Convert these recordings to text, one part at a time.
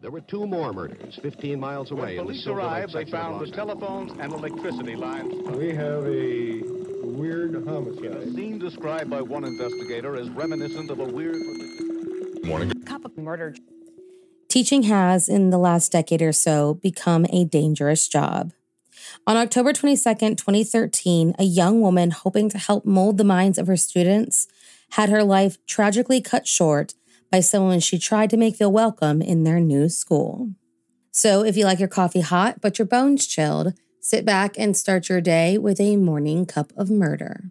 there were two more murders 15 miles away. When police arrived, they found the telephones and electricity lines. We have a weird In a homicide. scene described by one investigator as reminiscent of a weird. cup of murder. Teaching has, in the last decade or so, become a dangerous job. On October 22nd, 2013, a young woman hoping to help mold the minds of her students had her life tragically cut short by someone she tried to make feel welcome in their new school. So, if you like your coffee hot but your bones chilled, sit back and start your day with a morning cup of murder.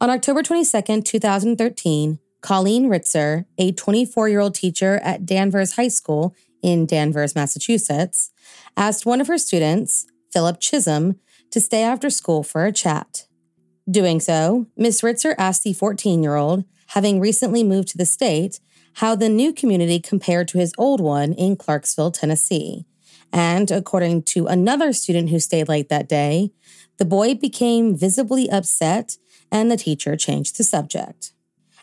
On October 22nd, 2013, Colleen Ritzer, a 24 year old teacher at Danvers High School in Danvers, Massachusetts, asked one of her students, Philip Chism, to stay after school for a chat. Doing so, Miss Ritzer asked the 14 year old, having recently moved to the state, how the new community compared to his old one in Clarksville, Tennessee. And according to another student who stayed late that day, the boy became visibly upset and the teacher changed the subject.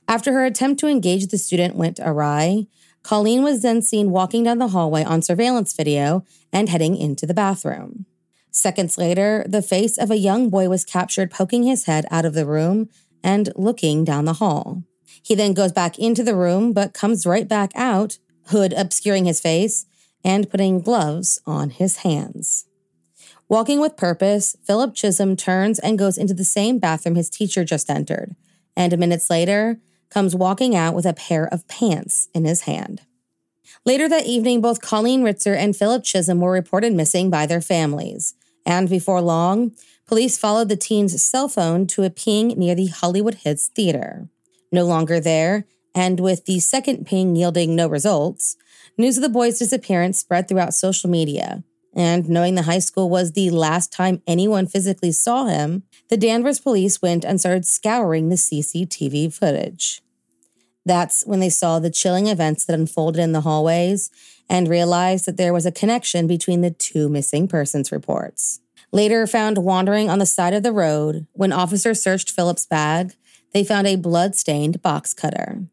After her attempt to engage the student went awry, Colleen was then seen walking down the hallway on surveillance video and heading into the bathroom. Seconds later, the face of a young boy was captured poking his head out of the room and looking down the hall. He then goes back into the room but comes right back out, hood obscuring his face and putting gloves on his hands. Walking with purpose, Philip Chism turns and goes into the same bathroom his teacher just entered, and minutes later, comes walking out with a pair of pants in his hand. Later that evening, both Colleen Ritzer and Philip Chism were reported missing by their families, and before long, police followed the teen's cell phone to a ping near the Hollywood Hits Theater. No longer there, and with the second ping yielding no results, news of the boy's disappearance spread throughout social media. And knowing the high school was the last time anyone physically saw him, the Danvers police went and started scouring the CCTV footage. That's when they saw the chilling events that unfolded in the hallways and realized that there was a connection between the two missing persons reports. Later found wandering on the side of the road, when officers searched Philip's bag, they found a blood-stained box cutter.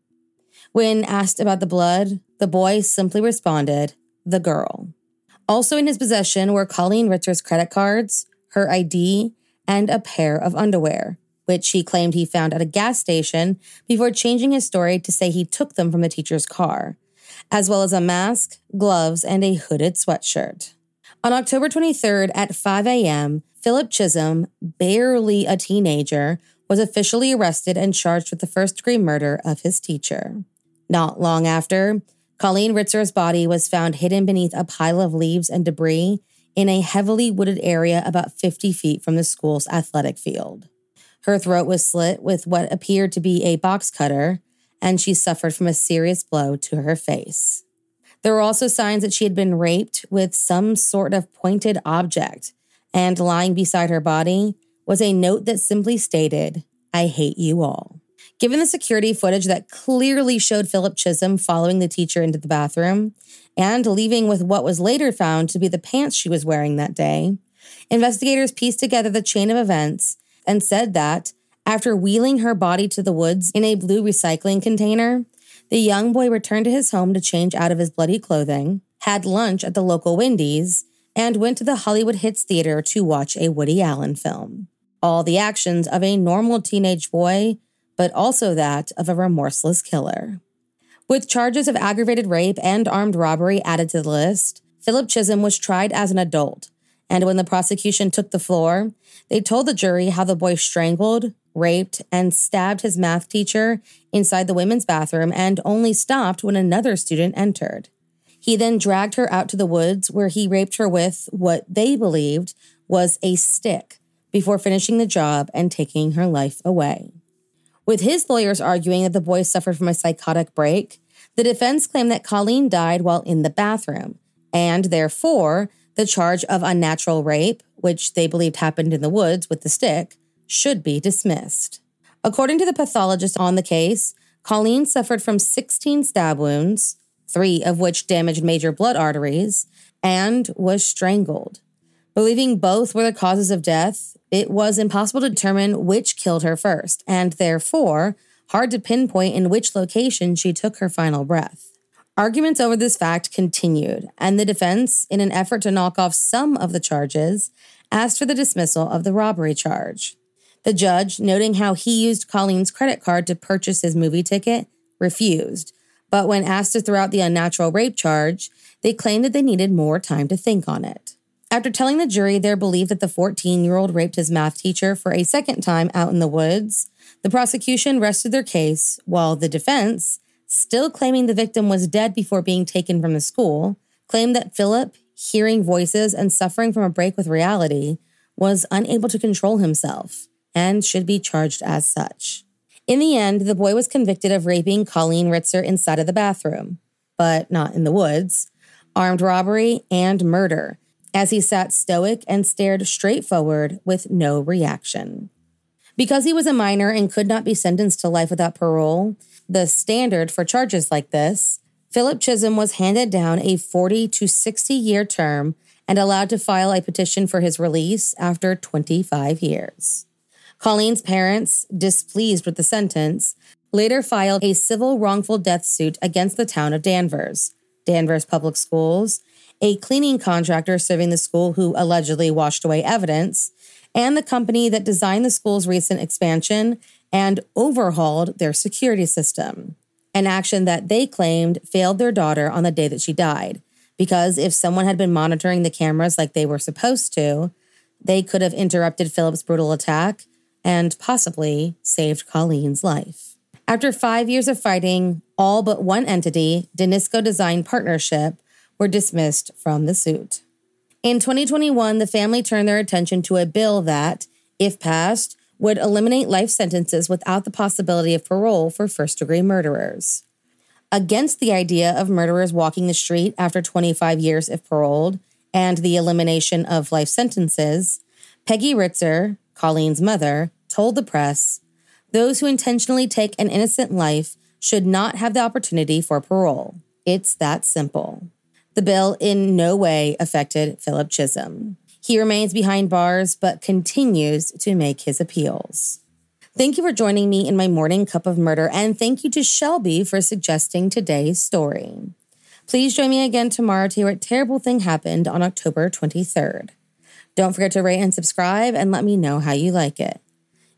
When asked about the blood, the boy simply responded, the girl. Also in his possession were Colleen Ritzer's credit cards, her ID, and a pair of underwear, which he claimed he found at a gas station before changing his story to say he took them from the teacher's car, as well as a mask, gloves, and a hooded sweatshirt. On October 23rd at 5 a.m., Philip Chism, barely a teenager, was officially arrested and charged with the first degree murder of his teacher. Not long after, Colleen Ritzer's body was found hidden beneath a pile of leaves and debris in a heavily wooded area about 50 feet from the school's athletic field. Her throat was slit with what appeared to be a box cutter, and she suffered from a serious blow to her face. There were also signs that she had been raped with some sort of pointed object, and lying beside her body was a note that simply stated, I hate you all. Given the security footage that clearly showed Philip Chism following the teacher into the bathroom and leaving with what was later found to be the pants she was wearing that day, investigators pieced together the chain of events and said that, after wheeling her body to the woods in a blue recycling container, the young boy returned to his home to change out of his bloody clothing, had lunch at the local Wendy's, and went to the Hollywood Hits Theater to watch a Woody Allen film. All the actions of a normal teenage boy, but also that of a remorseless killer. With charges of aggravated rape and armed robbery added to the list, Philip Chism was tried as an adult, and when the prosecution took the floor, they told the jury how the boy strangled, raped, and stabbed his math teacher inside the women's bathroom and only stopped when another student entered. He then dragged her out to the woods where he raped her with what they believed was a stick before finishing the job and taking her life away. With his lawyers arguing that the boy suffered from a psychotic break, the defense claimed that Colleen died while in the bathroom, and therefore, the charge of unnatural rape, which they believed happened in the woods with the stick, should be dismissed. According to the pathologist on the case, Colleen suffered from 16 stab wounds, three of which damaged major blood arteries, and was strangled. Believing both were the causes of death, it was impossible to determine which killed her first, and therefore hard to pinpoint in which location she took her final breath. Arguments over this fact continued, and the defense, in an effort to knock off some of the charges, asked for the dismissal of the robbery charge. The judge, noting how he used Colleen's credit card to purchase his movie ticket, refused. But when asked to throw out the unnatural rape charge, they claimed that they needed more time to think on it. After telling the jury their belief that the 14 year old raped his math teacher for a second time out in the woods, the prosecution rested their case while the defense, still claiming the victim was dead before being taken from the school, claimed that Philip, hearing voices and suffering from a break with reality, was unable to control himself and should be charged as such. In the end, the boy was convicted of raping Colleen Ritzer inside of the bathroom, but not in the woods, armed robbery, and murder, as he sat stoic and stared straight forward with no reaction. Because he was a minor and could not be sentenced to life without parole, the standard for charges like this, Philip Chism was handed down a 40 to 60 year term and allowed to file a petition for his release after 25 years. Colleen's parents, displeased with the sentence, later filed a civil wrongful death suit against the town of Danvers, Danvers Public Schools, a cleaning contractor serving the school who allegedly washed away evidence, and the company that designed the school's recent expansion and overhauled their security system, an action that they claimed failed their daughter on the day that she died. Because if someone had been monitoring the cameras like they were supposed to, they could have interrupted Philip's brutal attack and possibly saved Colleen's life. After five years of fighting, all but one entity, DiNisco Design Partnership, were dismissed from the suit. In 2021, the family turned their attention to a bill that, if passed, would eliminate life sentences without the possibility of parole for first degree murderers. Against the idea of murderers walking the street after 25 years if paroled and the elimination of life sentences, Peggy Ritzer, Colleen's mother, told the press those who intentionally take an innocent life should not have the opportunity for parole. It's that simple. The bill in no way affected Philip Chism. He remains behind bars but continues to make his appeals. Thank you for joining me in my morning cup of murder, and thank you to Shelby for suggesting today's story. Please join me again tomorrow to hear what terrible thing happened on October 23rd. Don't forget to rate and subscribe and let me know how you like it.